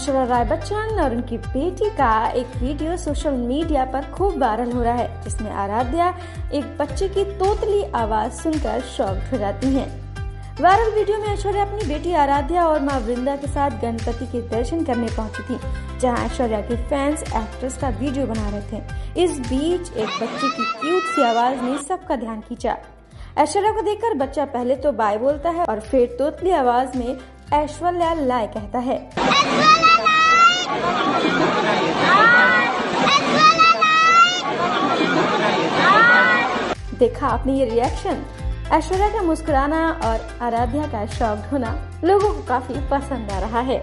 ऐश्वर्या राय बच्चन और उनकी बेटी का एक वीडियो सोशल मीडिया पर खूब वायरल हो रहा है, जिसमें आराध्या एक बच्चे की तोतली आवाज़ सुनकर शॉक्ड हो जाती हैं। वायरल वीडियो में ऐश्वर्या अपनी बेटी आराध्या और माँ वृंदा के साथ गणपति के दर्शन करने पहुँची थी, जहाँ ऐश्वर्या के फैंस एक्ट्रेस का वीडियो बना रहे थे। इस बीच एक बच्चे की क्यूट सी आवाज़ ने सबका ध्यान खींचा। ऐश्वर्या को देखकर बच्चा पहले तो बाय बोलता है और फिर तोतली आवाज़ में ऐश्वर्या लाय कहता है। देखा आपने ये रिएक्शन ऐश्वर्या का मुस्कुराना और आराध्या का शॉक्ड होना लोगों को काफ़ी पसंद आ रहा है।